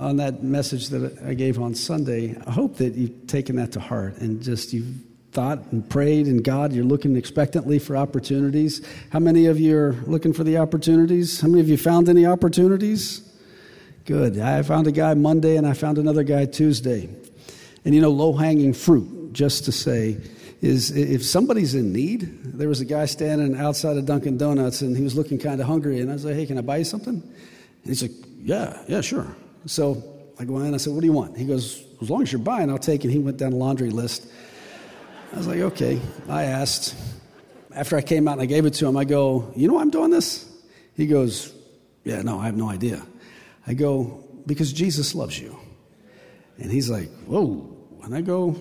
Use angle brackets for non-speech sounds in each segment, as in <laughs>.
on that message that I gave on Sunday. I hope that you've taken that to heart and just you've thought and prayed and God, you're looking expectantly for opportunities. How many of you are looking for the opportunities? How many of you found any opportunities? Good. I found a guy Monday and I found another guy Tuesday. And you know, low hanging fruit, just to say, is if somebody's in need, there was a guy standing outside of Dunkin' Donuts and he was looking kind of hungry. And I was like, hey, can I buy you something? And he's like, yeah, yeah, sure. So I go in, and I said, What do you want? He goes, As long as you're buying, I'll take it. He went down the laundry list. I was like, Okay. I asked. After I came out and I gave it to him, I go, You know why I'm doing this? He goes, Yeah, no, I have no idea. I go, Because Jesus loves you. And he's like, Whoa. And I go,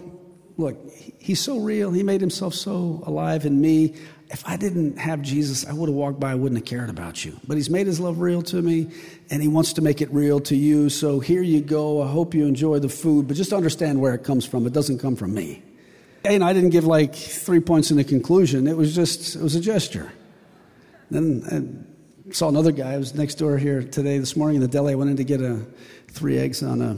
Look, he's so real. He made himself so alive in me if I didn't have Jesus, I would have walked by, I wouldn't have cared about you. But He's made His love real to me, and He wants to make it real to you. So here you go. I hope you enjoy the food, but just understand where it comes from. It doesn't come from me. And I didn't give like three points in the conclusion. It was just, it was a gesture. Then I saw another guy. I was next door here today, this morning in the deli. I went in to get a, three eggs on a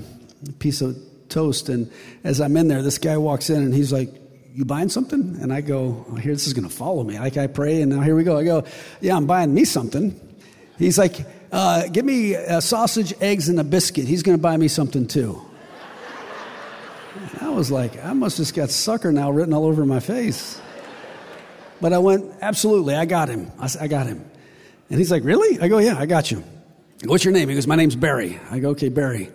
piece of toast. And as I'm in there, this guy walks in and he's like, you buying something? And I go, oh, here, this is going to follow me. Like I pray, and now here we go. I go, yeah, I'm buying me something. He's like, uh, give me a sausage, eggs, and a biscuit. He's going to buy me something too. And I was like, I must have got sucker now written all over my face. But I went, absolutely, I got him. I, I got him. And he's like, really? I go, yeah, I got you. What's your name? He goes, my name's Barry. I go, okay, Barry.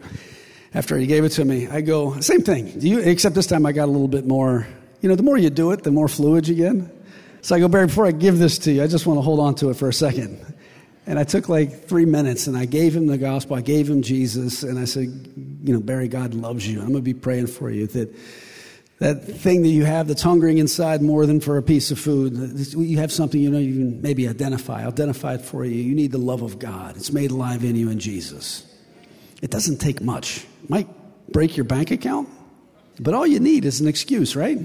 After he gave it to me, I go, same thing. Do you, except this time I got a little bit more you know, the more you do it, the more fluid you get. So I go, Barry, before I give this to you, I just want to hold on to it for a second. And I took like three minutes and I gave him the gospel. I gave him Jesus. And I said, you know, Barry, God loves you. I'm going to be praying for you that that thing that you have that's hungering inside more than for a piece of food. You have something you know you can maybe identify. I'll identify it for you. You need the love of God. It's made alive in you in Jesus. It doesn't take much. It might break your bank account, but all you need is an excuse, right?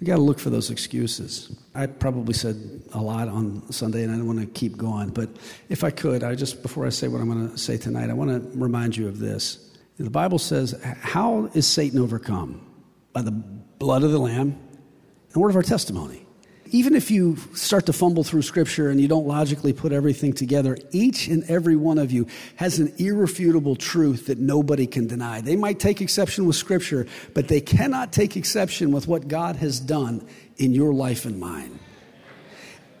You got to look for those excuses. I probably said a lot on Sunday, and I don't want to keep going. But if I could, I just before I say what I'm going to say tonight, I want to remind you of this. The Bible says, "How is Satan overcome? By the blood of the Lamb, and word of our testimony." Even if you start to fumble through scripture and you don't logically put everything together, each and every one of you has an irrefutable truth that nobody can deny. They might take exception with scripture, but they cannot take exception with what God has done in your life and mine.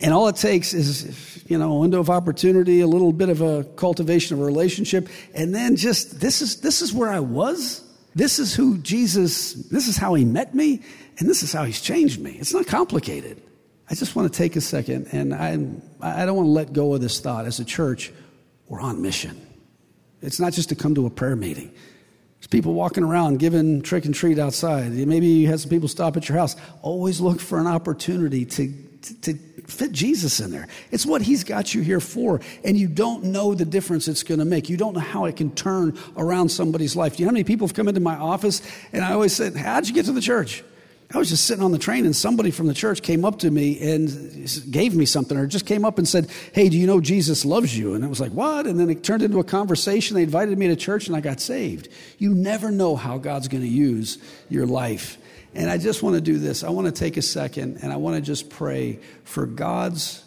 And all it takes is, you know, a window of opportunity, a little bit of a cultivation of a relationship, and then just this is this is where I was. This is who Jesus, this is how he met me, and this is how he's changed me. It's not complicated. I just want to take a second, and I, I don't want to let go of this thought. As a church, we're on mission. It's not just to come to a prayer meeting. There's people walking around giving trick and treat outside. Maybe you had some people stop at your house. Always look for an opportunity to, to, to fit Jesus in there. It's what He's got you here for, and you don't know the difference it's going to make. You don't know how it can turn around somebody's life. Do you know how many people have come into my office, and I always said, How'd you get to the church? I was just sitting on the train and somebody from the church came up to me and gave me something or just came up and said, Hey, do you know Jesus loves you? And I was like, What? And then it turned into a conversation. They invited me to church and I got saved. You never know how God's going to use your life. And I just want to do this. I want to take a second and I want to just pray for God's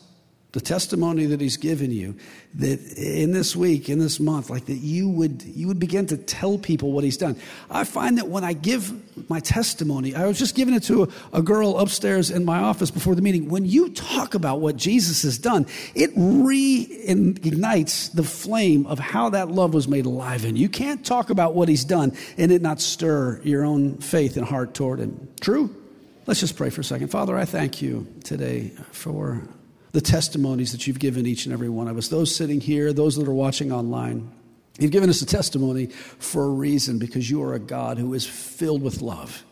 the testimony that he's given you that in this week in this month like that you would you would begin to tell people what he's done. I find that when i give my testimony i was just giving it to a, a girl upstairs in my office before the meeting. When you talk about what jesus has done it reignites the flame of how that love was made alive in you. You can't talk about what he's done and it not stir your own faith and heart toward him. True? Let's just pray for a second. Father i thank you today for the testimonies that you've given each and every one of us, those sitting here, those that are watching online. You've given us a testimony for a reason because you are a God who is filled with love.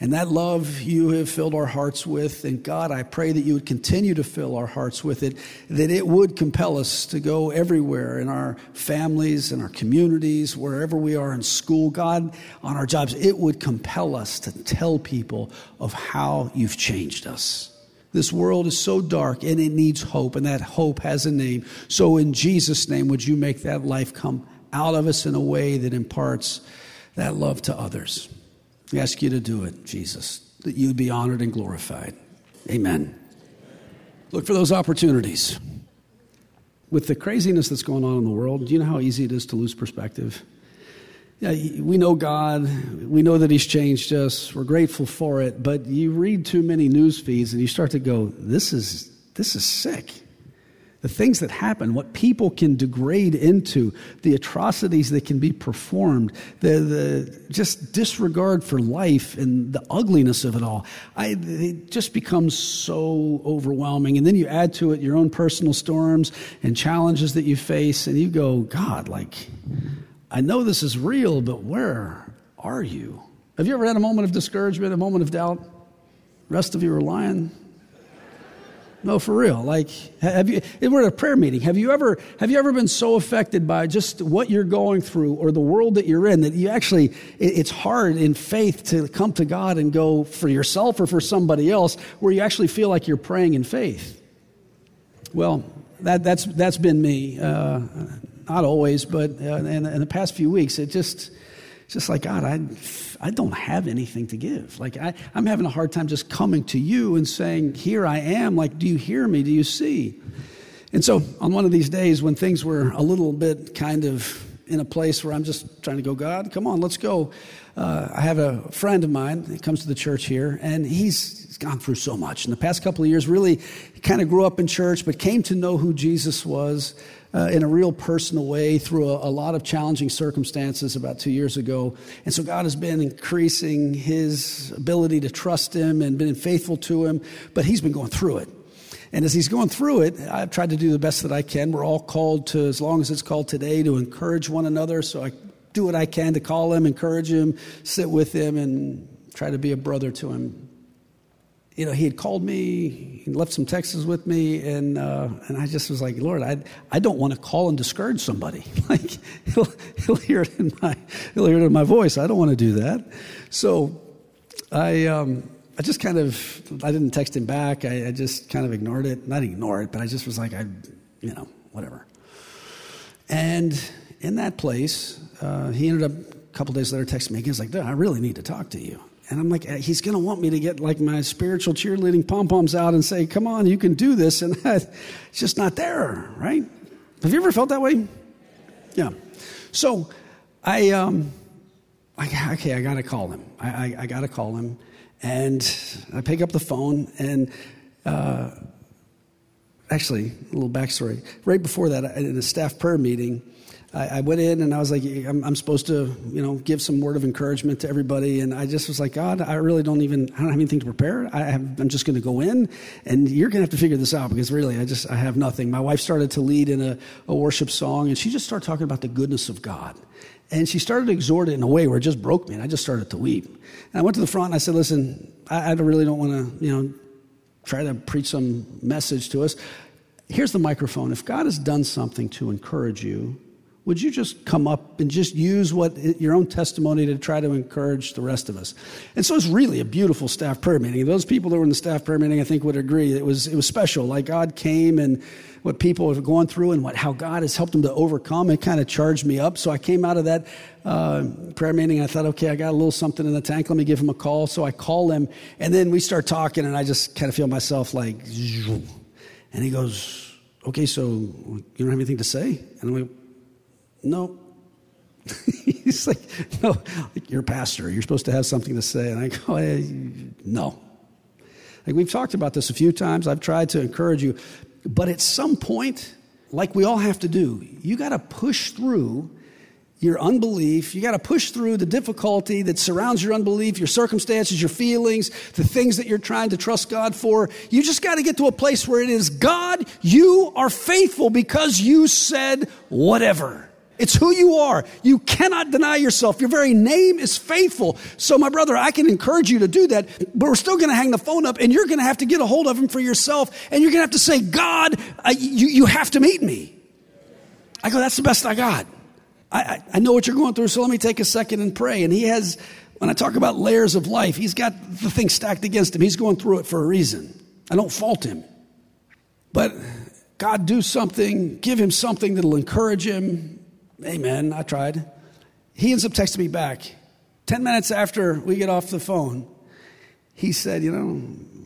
And that love you have filled our hearts with. And God, I pray that you would continue to fill our hearts with it, that it would compel us to go everywhere in our families, in our communities, wherever we are in school, God, on our jobs. It would compel us to tell people of how you've changed us. This world is so dark and it needs hope, and that hope has a name. So, in Jesus' name, would you make that life come out of us in a way that imparts that love to others. We ask you to do it, Jesus, that you'd be honored and glorified. Amen. Look for those opportunities. With the craziness that's going on in the world, do you know how easy it is to lose perspective? We know God. We know that He's changed us. We're grateful for it. But you read too many news feeds and you start to go, this is, this is sick the things that happen, what people can degrade into, the atrocities that can be performed, the, the just disregard for life and the ugliness of it all. I, it just becomes so overwhelming. And then you add to it your own personal storms and challenges that you face, and you go, God, like, I know this is real, but where are you? Have you ever had a moment of discouragement, a moment of doubt? Rest of you are lying. No, for real. Like, have you? We're at a prayer meeting. Have you ever? Have you ever been so affected by just what you're going through or the world that you're in that you actually? It's hard in faith to come to God and go for yourself or for somebody else, where you actually feel like you're praying in faith. Well, that, that's that's been me. Uh, not always, but uh, in, in the past few weeks, it just just like, God, I, I don't have anything to give. Like, I, I'm having a hard time just coming to you and saying, Here I am. Like, do you hear me? Do you see? And so, on one of these days when things were a little bit kind of in a place where I'm just trying to go, God, come on, let's go. Uh, I have a friend of mine that comes to the church here, and he's, he's gone through so much. In the past couple of years, really kind of grew up in church, but came to know who Jesus was uh, in a real personal way through a, a, lot of challenging circumstances about two years ago. And so God has been increasing his ability to trust him and been faithful to him, but he's been going through it. And as he's going through it, I've tried to do the best that I can. We're all called to, as long as it's called today, to encourage one another. So I do what I can to call him, encourage him, sit with him, and try to be a brother to him you know, he had called me, he left some texts with me, and uh, and I just was like, Lord, I I don't want to call and discourage somebody. <laughs> like he'll he'll hear it in my he'll hear it in my voice. I don't want to do that. So I um, I just kind of I didn't text him back. I, I just kind of ignored it. Not ignore it, but I just was like, I you know whatever. And in that place, uh, he ended up a couple days later texting me. He was like, I really need to talk to you. And I'm like, he's going to want me to get like my spiritual cheerleading pom poms out and say, come on, you can do this. And <laughs> it's just not there, right? Have you ever felt that way? Yeah. So I, um, I okay, I got to call him. I, I, I got to call him. And I pick up the phone and, uh, actually, a little backstory. Right before that, in a staff prayer meeting, I, I went in and I was like, I'm, I'm, supposed to, you know, give some word of encouragement to everybody. And I just was like, God, I really don't even, I don't have anything to prepare. I have, I'm just going to go in and you're going to have to figure this out because really, I just, I have nothing. My wife started to lead in a, a worship song and she just started talking about the goodness of God. And she started to exhort it in a way where it just broke me, and I just started to weep. And I went to the front and I said, Listen, I, I really don't want to, you know, try to preach some message to us. Here's the microphone. If God has done something to encourage you, would you just come up and just use what your own testimony to try to encourage the rest of us? And so it's really a beautiful staff prayer meeting. Those people that were in the staff prayer meeting, I think, would agree. It was, it was special. Like God came and what people have gone through and what, how God has helped them to overcome. It kind of charged me up. So I came out of that uh, prayer meeting. I thought, okay, I got a little something in the tank. Let me give him a call. So I call him, and then we start talking, and I just kind of feel myself like, and he goes, okay, so you don't have anything to say? And I'm like, no. <laughs> He's like, no, like you're a pastor. You're supposed to have something to say. And I go, hey, no. Like we've talked about this a few times. I've tried to encourage you. But at some point, like we all have to do, you got to push through your unbelief. You got to push through the difficulty that surrounds your unbelief, your circumstances, your feelings, the things that you're trying to trust God for. You just got to get to a place where it is God, you are faithful because you said whatever. It's who you are. You cannot deny yourself. Your very name is faithful. So, my brother, I can encourage you to do that, but we're still going to hang the phone up and you're going to have to get a hold of him for yourself and you're going to have to say, God, you, you have to meet me. I go, that's the best I got. I, I, I know what you're going through, so let me take a second and pray. And he has, when I talk about layers of life, he's got the thing stacked against him. He's going through it for a reason. I don't fault him. But God, do something, give him something that'll encourage him, Amen. I tried. He ends up texting me back. 10 minutes after we get off the phone, he said, You know,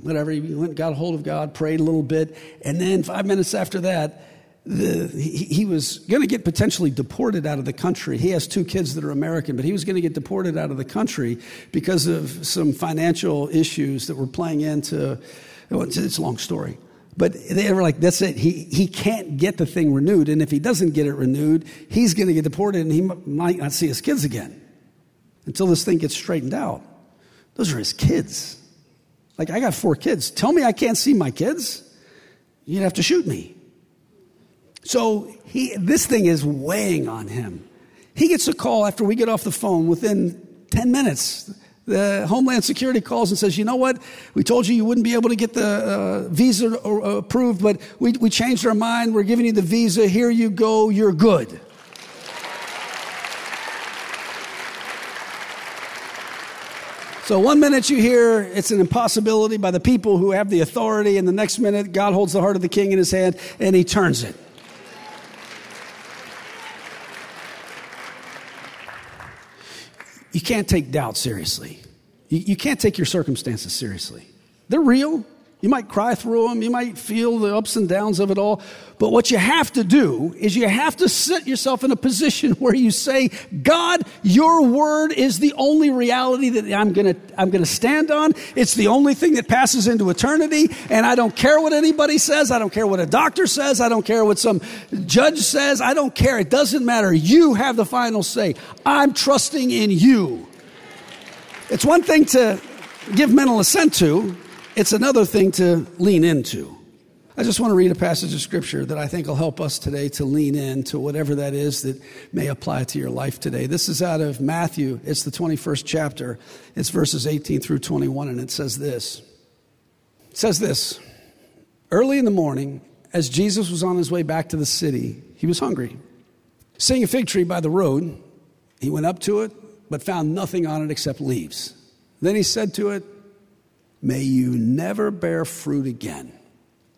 whatever. He went got a hold of God, prayed a little bit. And then five minutes after that, the, he, he, was going to get potentially deported out of the country. He has two kids that are American, but he was going to get deported out of the country because of some financial issues that were playing into. It's a long story. But they were like, that's it. He, he can't get the thing renewed. And if he doesn't get it renewed, he's going to get deported and he might not see his kids again until this thing gets straightened out. Those are his kids. Like, I got four kids. Tell me I can't see my kids, you'd have to shoot me. So he, this thing is weighing on him. He gets a call after we get off the phone within 10 minutes. The Homeland Security calls and says, You know what? We told you you wouldn't be able to get the uh, visa approved, but we, we changed our mind. We're giving you the visa. Here you go. You're good. So, one minute you hear it's an impossibility by the people who have the authority, and the next minute God holds the heart of the king in his hand and he turns it. You can't take doubt seriously. You, you can't take your circumstances seriously. They're real, you might cry through them, you might feel the ups and downs of it all. But what you have to do is you have to set yourself in a position <laughs> where you say, God, your word is the only reality that I'm going to I'm going to stand on. It's the only thing that passes into eternity, and I don't care what anybody says, I don't care what a doctor says, I don't care what some judge says, I don't care. It doesn't matter. You have the final say. I'm trusting in you. It's one thing to give mental assent to, it's another thing to lean into. I just want to read a passage of scripture that I think will help us today to lean into whatever that is that may apply to your life today. This is out of Matthew. It's the 21st chapter. It's verses 18 through 21, and it says this. It says this Early in the morning, as Jesus was on his way back to the city, he was hungry. Seeing a fig tree by the road, he went up to it, but found nothing on it except leaves. Then he said to it, May you never bear fruit again.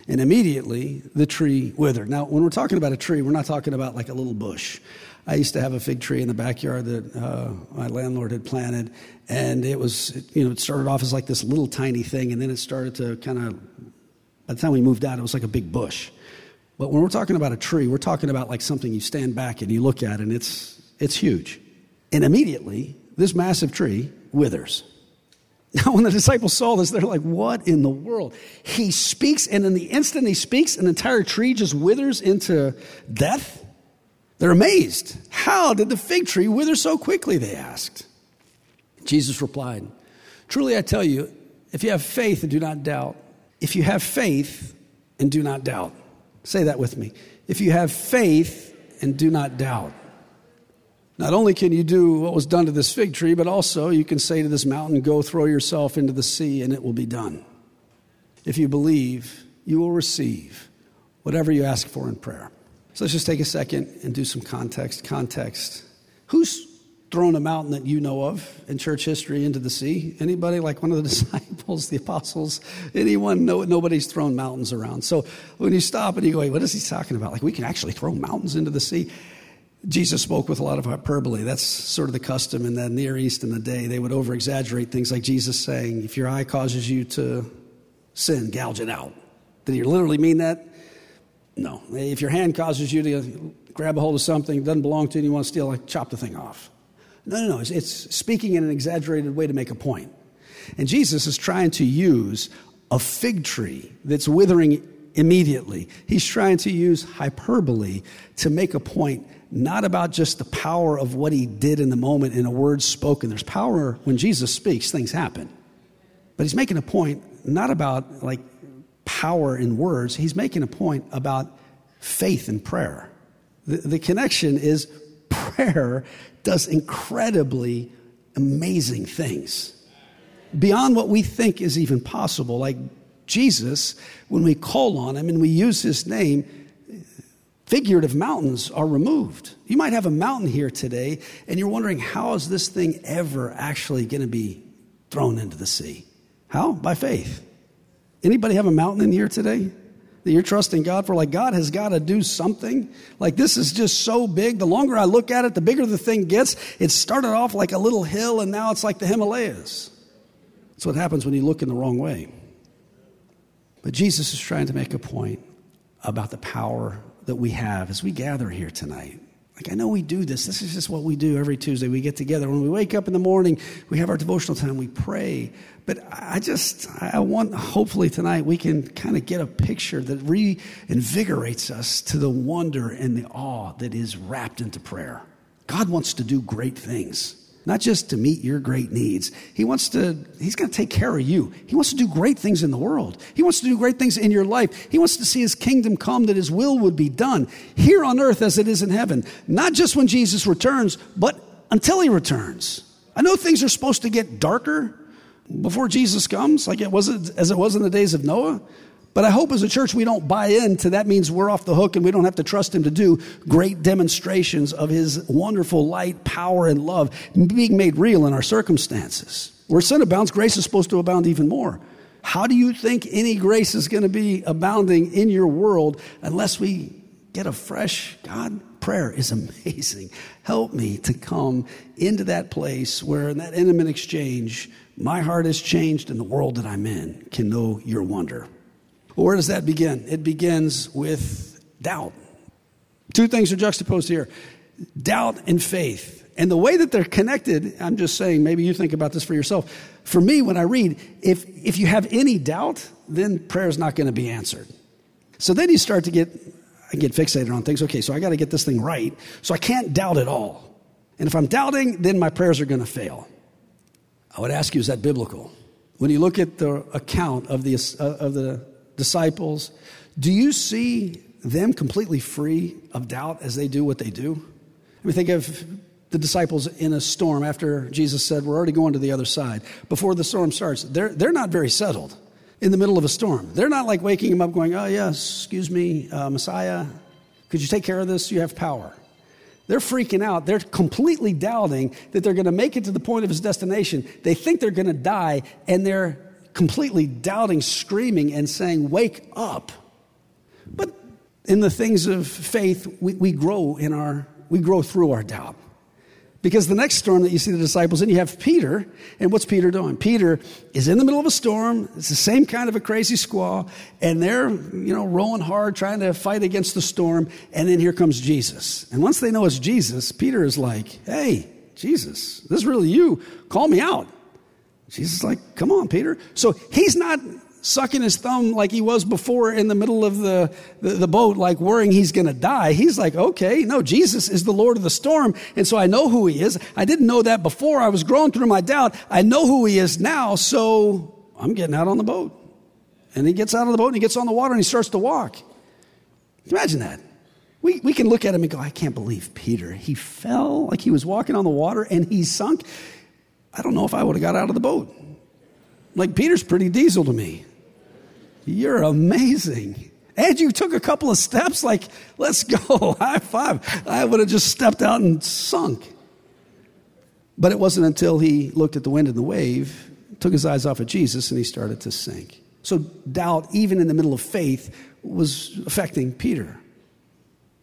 And immediately the tree withered. Now, when we're talking about a tree, we're not talking about like a little bush. I used to have a fig tree in the backyard that uh, my landlord had planted, and it was, you know, it started off as like this little tiny thing, and then it started to kind of, by the time we moved out, it was like a big bush. But when we're talking about a tree, we're talking about like something you stand back and you look at, and it's, it's huge. And immediately, this massive tree withers. Now, <laughs> when the disciples saw this, they're like, What in the world? He speaks, and in the instant he speaks, an entire tree just withers into death. They're amazed. How did the fig tree wither so quickly? They asked. Jesus replied, Truly I tell you, if you have faith and do not doubt, if you have faith and do not doubt, say that with me. If you have faith and do not doubt, not only can you do what was done to this fig tree, but also you can say to this mountain, Go throw yourself into the sea, and it will be done. If you believe, you will receive whatever you ask for in prayer. So let's just take a second and do some context. Context. Who's thrown a mountain that you know of in church history into the sea? Anybody like one of the <laughs> disciples, the apostles? Anyone? No, nobody's thrown mountains around. So when you stop and you go, what is he talking about? Like we can actually throw mountains into the sea? Jesus spoke with a lot of hyperbole. That's sort of the custom in the Near East in the day. They would over exaggerate things like Jesus saying, If your eye causes you to sin, gouge it out. Did he literally mean that? No. If your hand causes you to grab a hold of something doesn't belong to you and you want to steal, like chop the thing off. No, no, no. It's, it's speaking in an exaggerated way to make a point. And Jesus is trying to use a fig tree that's withering immediately. He's trying to use hyperbole to make a point not about just the power of what he did in the moment in a word spoken. There's power when Jesus speaks, things happen. But he's making a point not about like power in words, he's making a point about faith and prayer. The, the connection is <laughs> prayer does incredibly amazing things beyond what we think is even possible. Like Jesus, when we call on him and we use his name, figurative mountains are removed. You might have a mountain here today, and you're wondering, how is this thing ever actually going to be thrown into the sea? How? By faith. Anybody have a mountain in here today? that you're trusting God for? Like, God has got to do something. Like, this is just so big. The longer I look at it, the bigger the thing gets. It started off like a little hill, and now it's like the Himalayas. That's what happens when you look in the wrong way. But Jesus is trying to make a point about the power that we have as we gather here tonight. Like, I know we do this. This is just what we do every Tuesday. We get together. When we wake up in the morning, we have our devotional time, we pray. But I just, I want, hopefully tonight, we can kind of get a picture that reinvigorates us to the wonder and the awe that is wrapped into prayer. God wants to do great things not just to meet your great needs. He wants to, he's going to take care of you. He wants to do great things in the world. He wants to do great things in your life. He wants to see his kingdom come, that his will would be done here on earth as it is in heaven. Not just when Jesus returns, but until he returns. I know things are supposed to get darker before Jesus comes, like it was as it was in the days of Noah. But I hope as a church we don't buy into that means we're off the hook and we don't have to trust him to do great demonstrations of his wonderful light, power, and love being made real in our circumstances. Where sin abounds, grace is supposed to abound even more. How do you think any grace is going to be abounding in your world unless we get a fresh God? Prayer is amazing. Help me to come into that place where, in that intimate exchange, my heart is changed and the world that I'm in can know your wonder. Well, where does that begin? It begins with doubt. Two things are juxtaposed here doubt and faith. And the way that they're connected, I'm just saying, maybe you think about this for yourself. For me, when I read, if, if you have any doubt, then prayer is not going to be answered. So then you start to get, I get fixated on things. Okay, so I got to get this thing right. So I can't doubt at all. And if I'm doubting, then my prayers are going to fail. I would ask you, is that biblical? When you look at the account of the, uh, of the disciples, do you see them completely free of doubt as they do what they do? I mean, think of the disciples in a storm after Jesus said, We're already going to the other side. Before the storm starts, they're, they're not very settled in the middle of a storm. They're not like waking him up going, Oh, yes, excuse me, uh, Messiah, could you take care of this? You have power. They're freaking out. They're completely doubting that they're going to make it to the point of his destination. They think they're going to die, and they're completely doubting, screaming, and saying, Wake up. But in the things of faith, we, we grow in our, we grow through our doubt. Because the next storm that you see the disciples in, you have Peter. And what's Peter doing? Peter is in the middle of a storm. It's the same kind of a crazy squall. And they're, you know, rowing hard, trying to fight against the storm. And then here comes Jesus. And once they know it's Jesus, Peter is like, hey, Jesus, this is really you. Call me out. Jesus is like, come on, Peter. So he's not sucking his thumb like he was before in the middle of the, the, the boat, like worrying he's going to die. He's like, okay, no, Jesus is the Lord of the storm. And so I know who he is. I didn't know that before. I was growing through my doubt. I know who he is now. So I'm getting out on the boat. And he gets out of the boat and he gets on the water and he starts to walk. Imagine that. We, we can look at him and go, I can't believe Peter. He fell like he was walking on the water and he sunk. I don't know if I would have got out of the boat. Like, Peter's pretty diesel to me. You're amazing. And you took a couple of steps, like, let's go, <laughs> high five. I would have just stepped out and sunk. But it wasn't until he looked at the wind and the wave, took his eyes off of Jesus, and he started to sink. So, doubt, even in the middle of faith, was affecting Peter.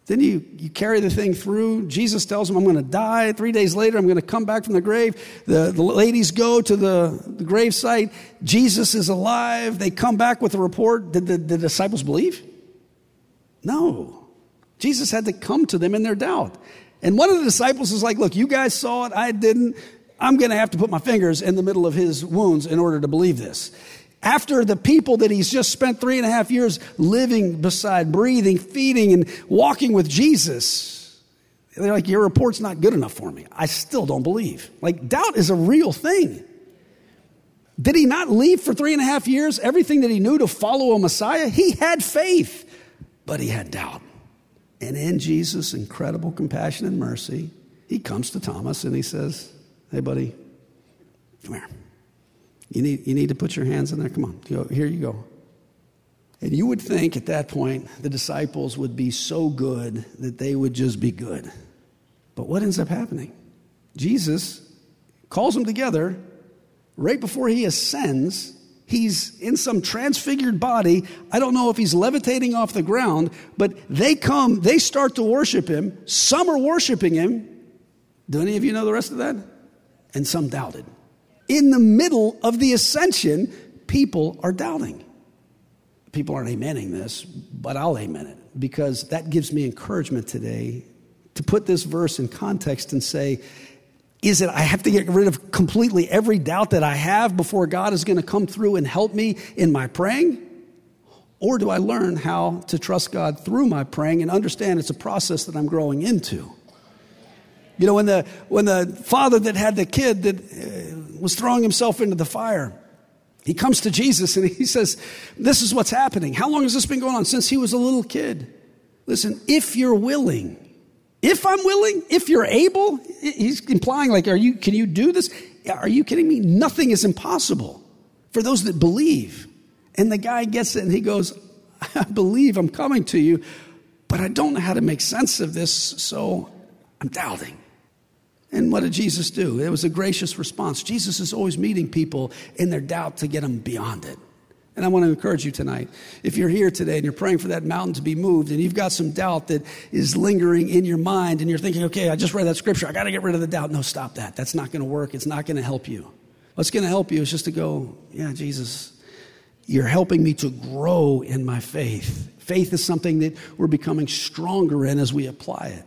Then you, you carry the thing through. Jesus tells him, I'm going to die. Three days later, I'm going to come back from the grave. The, the ladies go to the, the grave site. Jesus is alive. They come back with a report. Did the, the disciples believe? No. Jesus had to come to them in their doubt. And one of the disciples is like, Look, you guys saw it. I didn't. I'm going to have to put my fingers in the middle of his wounds in order to believe this after the people that he's just spent three and a half years living beside, breathing, feeding, and walking with Jesus. They're like, Your report's not good enough for me. I still don't believe. Like, doubt is a real thing. Did he not leave for three and a half years everything that he knew to follow a Messiah? He had faith, but he had doubt. And in Jesus' incredible compassion and mercy, he comes to Thomas and he says, Hey, buddy, come here. You need, you need to put your hands in there. Come on, here you go. And you would think at that point the disciples would be so good that they would just be good. But what ends up happening? Jesus calls them together right before he ascends He's in some transfigured body. I don't know if he's levitating off the ground, but they come, they start to worship him. Some are worshiping him. Do any of you know the rest of that? And some doubted. In the middle of the ascension, people are doubting. People aren't amening this, but I'll amen it because that gives me encouragement today to put this verse in context and say, is it I have to get rid of completely every doubt that I have before God is going to come through and help me in my praying? Or do I learn how to trust God through my praying and understand it's a process that I'm growing into? You know, when the, when the father that had the kid that was throwing himself into the fire, he comes to Jesus and he <laughs> says, This is what's happening. How long has this been going on? Since he was a little kid. Listen, if you're willing, if I'm willing, if you're able, he's implying like, are you, can you do this? Are you kidding me? Nothing is impossible for those that believe. And the guy gets it and he goes, I believe I'm coming to you, but I don't know how to make sense of this, so I'm doubting. And what did Jesus do? It was a gracious response. Jesus is always meeting people in their doubt to get them beyond it. And I want to encourage you tonight. If you're here today and you're praying for that mountain to be moved and you've got some doubt that is lingering in your mind and you're thinking, okay, I just read that scripture. I got to get rid of the doubt. No, stop that. That's not going to work. It's not going to help you. What's going to help you is just to go, yeah, Jesus, you're helping me to grow in my faith. Faith is something that we're becoming stronger in as we apply it.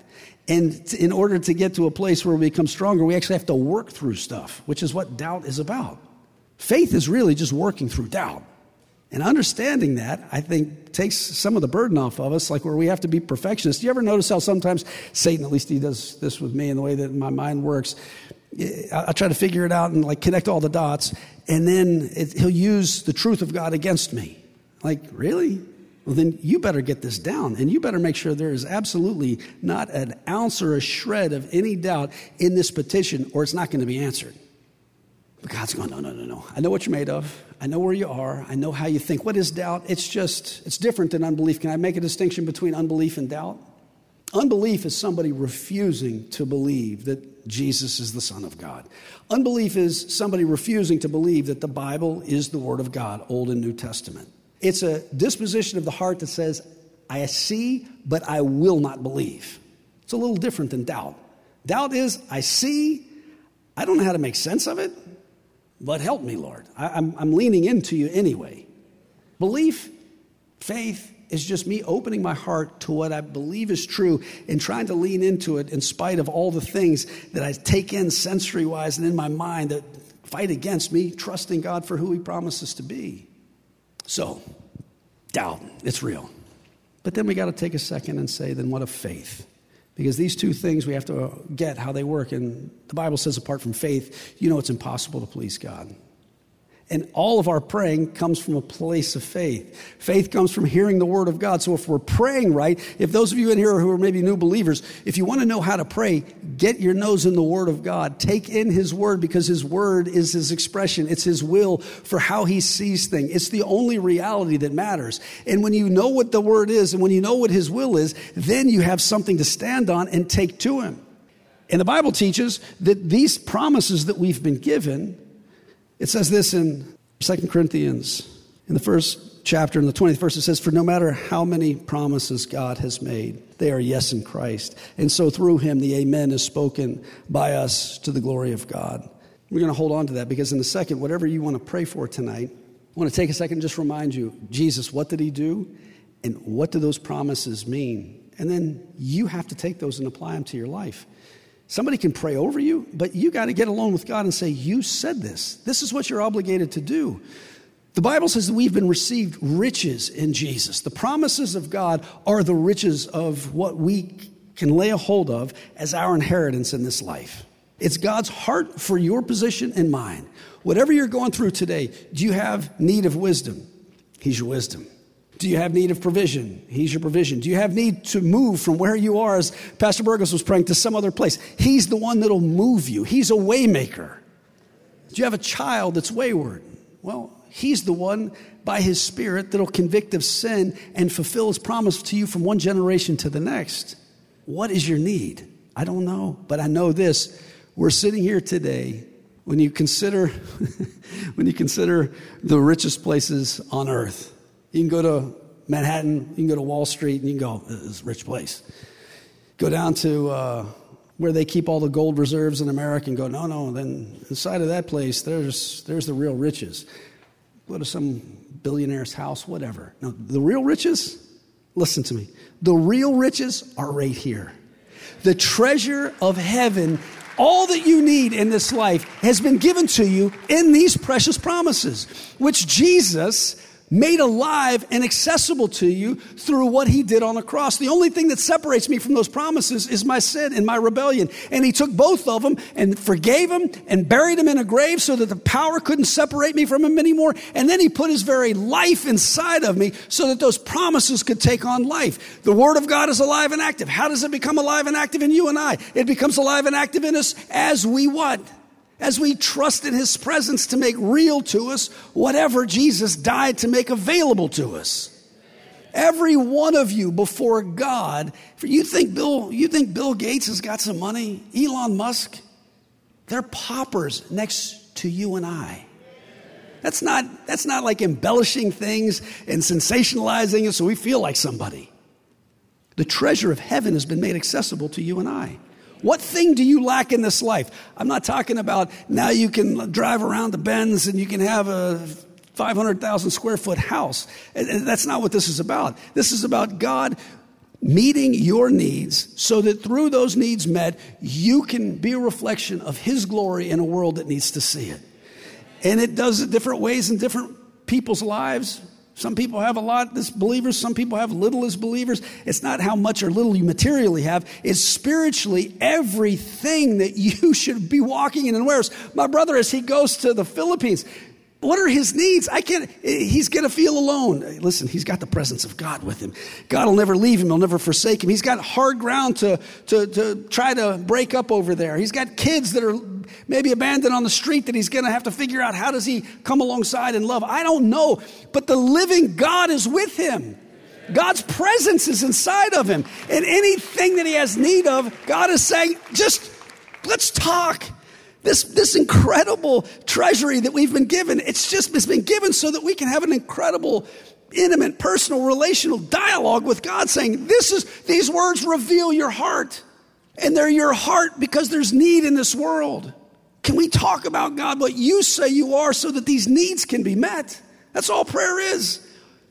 And in order to get to a place where we become stronger, we actually have to work through stuff, which is what doubt is about. Faith is really just working through doubt. And understanding that, I think, takes some of the burden off of us, like where we have to be perfectionists. Do you ever notice how sometimes Satan, at least he does this with me in the way that my mind works, eh, I try to figure it out and like connect all the dots, and then it, he'll use the truth of God against me. Like, really? Well, then you better get this down, and you better make sure there is absolutely not an ounce or a shred of any doubt in this petition, or it's not going to be answered. But God's going, no, no, no, no. I know what you're made of. I know where you are. I know how you think. What is doubt? It's just, it's different than unbelief. Can I make a distinction between unbelief and doubt? Unbelief is somebody refusing to believe that Jesus is the Son of God. Unbelief is somebody refusing to believe that the Bible is the Word of God, Old and New Testament. It's a disposition of the heart that says, I see, but I will not believe. It's a little different than doubt. Doubt is, I see, I don't know how to make sense of it, but help me, Lord. I, am I'm leaning into you anyway. Belief, faith, is just me opening my heart to what I believe is true and trying to lean into it in spite of all the things that I take in sensory wise and in my mind that fight against me trusting God for who He promises to be. So, doubt, it's real. But then we got to take a second and say, then what of faith? Because these two things we have to get how they work. And the Bible says, apart from faith, you know it's impossible to please God. And all of our praying comes from a place of faith. Faith comes from hearing the word of God. So if we're praying right, if those of you in here who are maybe new believers, if you want to know how to pray, get your nose in the word of God. Take in his word because his word is his expression. It's his will for how he sees things. It's the only reality that matters. And when you know what the word is and when you know what his will is, then you have something to stand on and take to him. And the Bible teaches that these promises that we've been given it says this in 2 Corinthians, in the first chapter, in the 20th verse, it says, For no matter how many promises God has made, they are yes in Christ. And so through him, the amen is spoken by us to the glory of God. We're going to hold on to that because in a second, whatever you want to pray for tonight, I want to take a second and just remind you Jesus, what did he do? And what do those promises mean? And then you have to take those and apply them to your life. Somebody can pray over you, but you got to get alone with God and say, You said this. This is what you're obligated to do. The Bible says that we've been received riches in Jesus. The promises of God are the riches of what we can lay a hold of as our inheritance in this life. It's God's heart for your position and mine. Whatever you're going through today, do you have need of wisdom? He's your wisdom. Do you have need of provision? He's your provision. Do you have need to move from where you are, as Pastor Burgos was praying, to some other place? He's the one that'll move you. He's a waymaker. Do you have a child that's wayward? Well, he's the one by his spirit that'll convict of sin and fulfill his promise to you from one generation to the next. What is your need? I don't know, but I know this. We're sitting here today when you consider <laughs> when you consider the richest places on earth. You can go to Manhattan, you can go to Wall Street, and you can go, this rich place. Go down to uh, where they keep all the gold reserves in America and go, no, no, then inside of that place, there's, there's the real riches. Go to some billionaire's house, whatever. No, the real riches, listen to me, the real riches are right here. The treasure of heaven all that you need in this life has been given to you in these precious promises, which Jesus made alive and accessible to you through what he did on the cross. The only thing that separates me from those promises is my sin and my rebellion. And he took both of them and forgave them and buried them in a grave so that the power couldn't separate me from him anymore. And then he put his very life inside of me so that those promises could take on life. The word of God is alive and active. How does it become alive and active in you and I? It becomes alive and active in us as we what? As we trust in his presence to make real to us whatever Jesus died to make available to us. Every one of you before God, you think Bill, you think Bill Gates has got some money? Elon Musk? They're paupers next to you and I. That's not, that's not like embellishing things and sensationalizing it so we feel like somebody. The treasure of heaven has been made accessible to you and I. What thing do you lack in this life? I'm not talking about now you can drive around the Benz and you can have a 500,000 square foot house. That's not what this is about. This is about God meeting your needs so that through those needs met, you can be a reflection of His glory in a world that needs to see it. And it does it different ways in different people's lives. Some people have a lot as believers, some people have little as believers. It's not how much or little you materially have, it's spiritually everything that <laughs> you should be walking in and wears. My brother, as he goes to the Philippines, what are his needs? I can't, he's going to feel alone. Listen, he's got the presence of God with him. God will never leave him. He'll never forsake him. He's got hard ground to, to, to try to break up over there. He's got kids that are maybe abandoned on the street that he's going to have to figure out how does he come alongside and love. I don't know, but the living God is with him. God's presence is inside of him. And anything that he has need of, God is saying, just let's talk. This, this incredible treasury that we've been given, it's just it's been given so that we can have an incredible, intimate, personal, relational dialogue with God saying, This is these words reveal your heart. And they're your heart because there's need in this world. Can we talk about God, what you say you are, so that these needs can be met? That's all prayer is.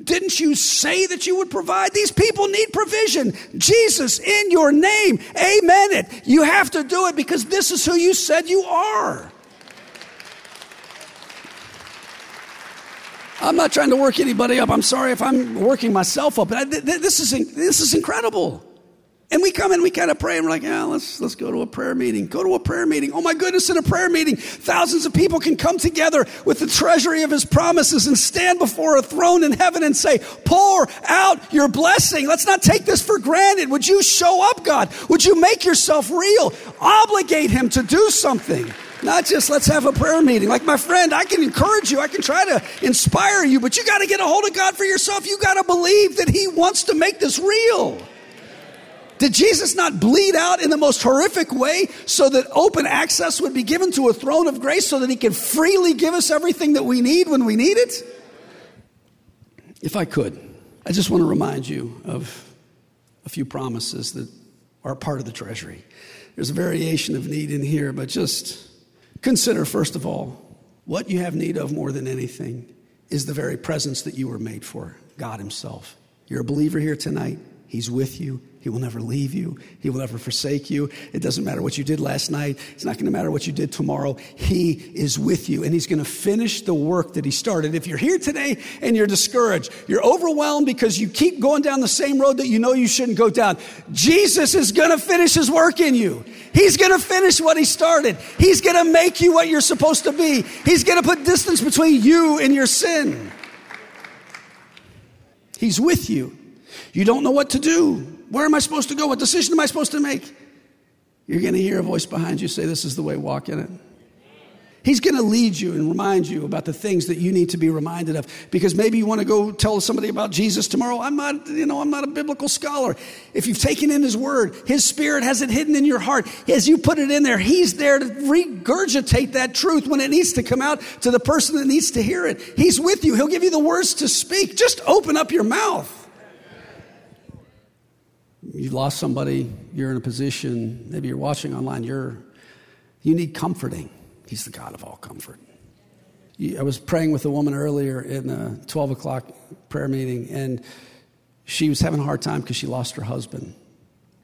Didn't you say that you would provide? These people need provision. Jesus, in your name, amen it. You have to do it because this is who you said you are. I'm not trying to work anybody up. I'm sorry if I'm working myself up. But this is, this is incredible. And we come and we kind of pray and we're like, yeah, let's, let's go to a prayer meeting. Go to a prayer meeting. Oh my goodness, in a prayer meeting, thousands of people can come together with the treasury of his promises and stand before a throne in heaven and say, pour out your blessing. Let's not take this for granted. Would you show up, God? Would you make yourself real? Obligate him to do something. Not just let's have a prayer meeting. Like my friend, I can encourage you, I can try to inspire you, but you got to get a hold of God for yourself. You got to believe that he wants to make this real. Did Jesus not bleed out in the most horrific way so that open access would be given to a throne of grace so that he could freely give us everything that we need when we need it? If I could, I just want to remind you of a few promises that are part of the treasury. There's a variation of need in here, but just consider, first of all, what you have need of more than anything is the very presence that you were made for God Himself. You're a believer here tonight, He's with you, he will never leave you. He will never forsake you. It doesn't matter what you did last night. It's not going to matter what you did tomorrow. He is with you and he's going to finish the work that he started. If you're here today and you're discouraged, you're overwhelmed because you keep going down the same road that you know you shouldn't go down, Jesus is going to finish his work in you. He's going to finish what he started. He's going to make you what you're supposed to be. He's going to put distance between you and your sin. He's with you. You don't know what to do. Where am I supposed to go? What decision am I supposed to make? You're going to hear a voice behind you say, This is the way, walk in it. He's going to lead you and remind you about the things that you need to be reminded of because maybe you want to go tell somebody about Jesus tomorrow. I'm not, you know, I'm not a biblical scholar. If you've taken in his word, his spirit has it hidden in your heart. As you put it in there, he's there to regurgitate that truth when it needs to come out to the person that needs to hear it. He's with you. He'll give you the words to speak. Just open up your mouth. You've lost somebody, you're in a position, maybe you're watching online, you're you need comforting. He's the God of all comfort. I was praying with a woman earlier in a 12 o'clock prayer meeting, and she was having a hard time because she lost her husband.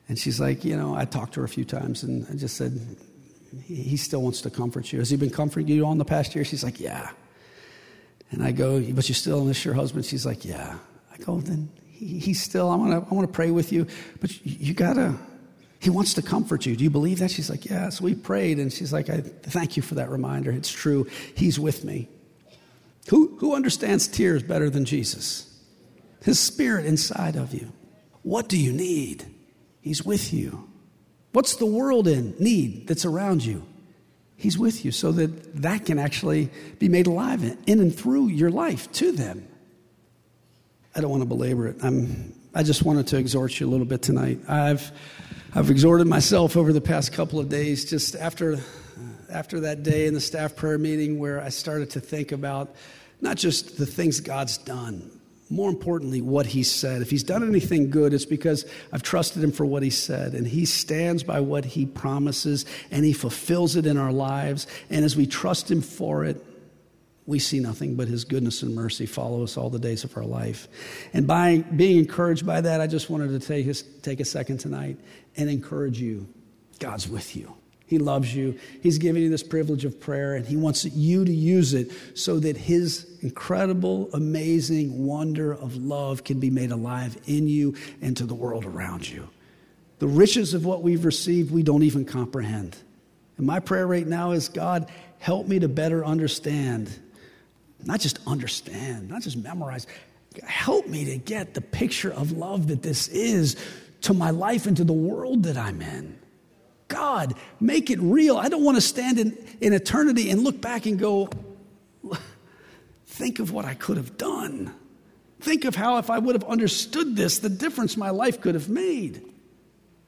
And she's like, You know, I talked to her a few times, and I just said, He still wants to comfort you. Has he been comforting you all in the past year? She's like, Yeah. And I go, But you still miss your husband? She's like, Yeah. I go, Then he's still, I want to I wanna pray with you, but you got to he wants to comfort you. Do you believe that? She's like, Yes. We prayed. And she's like, I thank you for that reminder. It's true. He's with me. Who, who understands tears better than Jesus? His spirit inside of you. What do you need? He's with you. What's the world in need that's around you? He's with you so that that can actually be made alive in and through your life to them. I don't want to belabor it. I'm, I just wanted to exhort you a little bit tonight. I've I've exhorted myself over the past couple of days, just after, after that day in the staff prayer meeting, where I started to think about not just the things God's done, more importantly, what He said. If He's done anything good, it's because I've trusted Him for what He said. And He stands by what He promises, and He fulfills it in our lives. And as we trust Him for it, we see nothing but his goodness and mercy follow us all the days of our life. And by being encouraged by that, I just wanted to take, his, take a second tonight and encourage you. God's with you. He loves you. He's giving you this privilege of prayer, and He wants you to use it so that His incredible, amazing wonder of love can be made alive in you and to the world around you. The riches of what we've received, we don't even comprehend. And my prayer right now is God, help me to better understand not just understand, not just memorize. Help me to get the picture of love that this is to my life and to the world that I'm in. God, make it real. I don't want to stand in, in eternity and look back and go, think of what I could have done. Think of how, if I would have understood this, the difference my life could have made.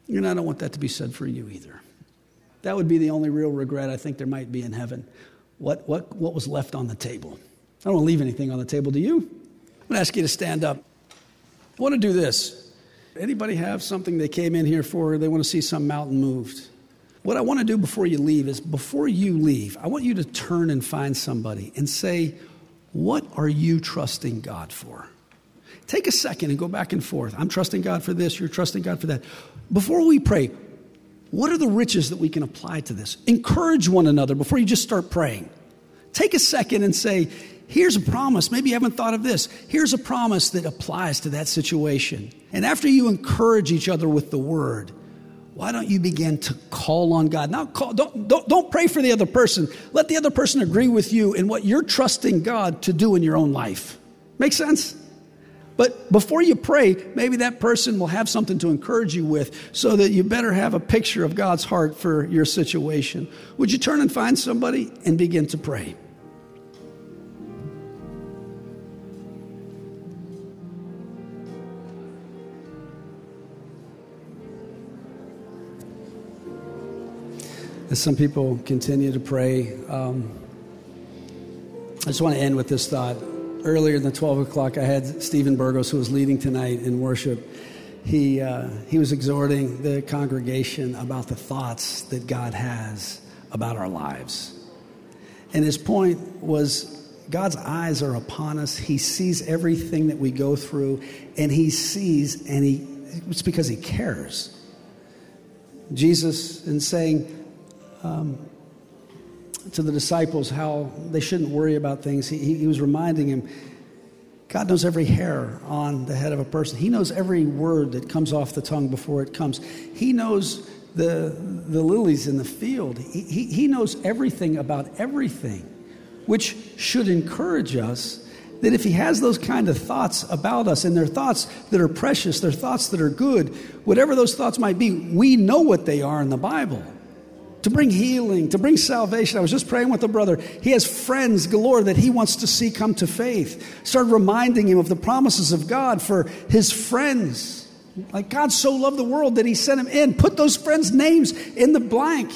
And I don't want that to be said for you either. That would be the only real regret I think there might be in heaven. What, what, what was left on the table? I don't want to leave anything on the table. Do you? I'm going to ask you to stand up. I want to do this. Anybody have something they came in here for? They want to see some mountain moved. What I want to do before you leave is before you leave, I want you to turn and find somebody and say, What are you trusting God for? Take a second and go back and forth. I'm trusting God for this, you're trusting God for that. Before we pray, what are the riches that we can apply to this? Encourage one another before you just start praying. Take a second and say, here's a promise. Maybe you haven't thought of this. Here's a promise that applies to that situation. And after you encourage each other with the word, why don't you begin to call on God? Now, call, don't, don't, don't pray for the other person. Let the other person agree with you in what you're trusting God to do in your own life. Make sense? But before you pray, maybe that person will have something to encourage you with so that you better have a picture of God's heart for your situation. Would you turn and find somebody and begin to pray? As some people continue to pray, um, I just want to end with this thought. Earlier the 12 o'clock, I had Stephen Burgos, who was leading tonight in worship. He, uh, he was exhorting the congregation about the thoughts that God has about our lives. And his point was God's eyes are upon us. He sees everything that we go through, and he sees, and he, it's because he cares. Jesus, in saying, um, to the disciples how they shouldn't worry about things, he, he was reminding him God knows every hair on the head of a person. He knows every word that comes off the tongue before it comes. He knows the, the lilies in the field. He, he, he knows everything about everything, which should encourage us that if he has those kind of thoughts about us and they're thoughts that are precious, they're thoughts that are good, whatever those thoughts might be, we know what they are in the Bible. To bring healing, to bring salvation. I was just praying with a brother. He has friends galore that he wants to see come to faith. Started reminding him of the promises of God for his friends. Like God so loved the world that he sent him in. Put those friends' names in the blank.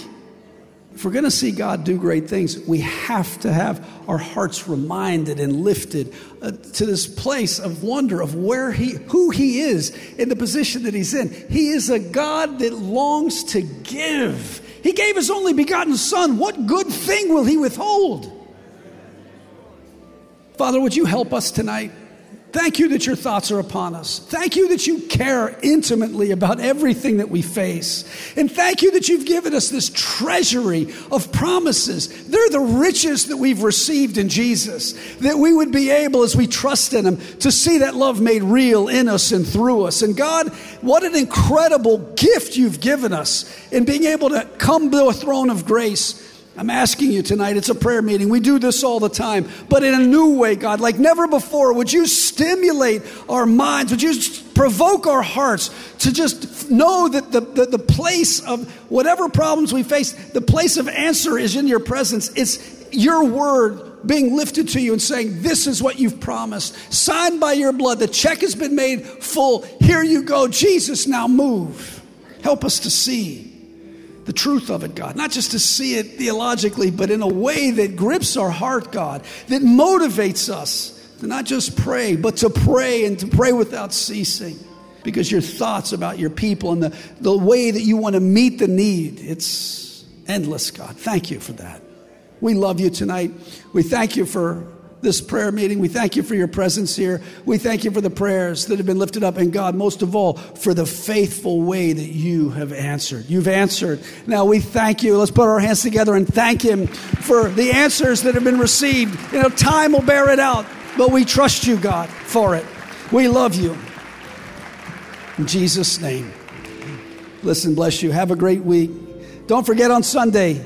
If we're going to see God do great things, we have to have our hearts reminded and lifted uh, to this place of wonder of where he, who He is in the position that He's in. He is a God that longs to give. He gave His only begotten Son. What good thing will He withhold? Father, would you help us tonight? Thank you that your thoughts are upon us. Thank you that you care intimately about everything that we face. And thank you that you've given us this treasury of promises. They're the riches that we've received in Jesus, that we would be able, as we trust in Him, to see that love made real in us and through us. And God, what an incredible gift you've given us in being able to come to a throne of grace I'm asking you tonight, it's a prayer meeting. We do this all the time, but in a new way, God, like never before. Would you stimulate our minds? Would you provoke our hearts to just know that the, the, the place of whatever problems we face, the place of answer is in your presence. It's your word being lifted to you and saying, This is what you've promised. Signed by your blood. The check has been made full. Here you go. Jesus, now move. Help us to see the truth of it, God. Not just to see it theologically, but in a way that grips our heart, God, that motivates us to not just pray, but to pray and to pray without ceasing. Because your thoughts about your people and the, the way that you want to meet the need, it's endless, God. Thank you for that. We love you tonight. We thank you for this prayer meeting. We thank you for your presence here. We thank you for the prayers that have been lifted up. And God, most of all, for the faithful way that you have answered. You've answered. Now we thank you. Let's put our hands together and thank Him for the answers that have been received. You know, time will bear it out, but we trust you, God, for it. We love you. In Jesus' name. Listen, bless you. Have a great week. Don't forget on Sunday,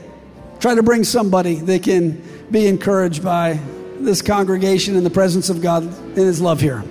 try to bring somebody that can be encouraged by this congregation in the presence of God in His love here.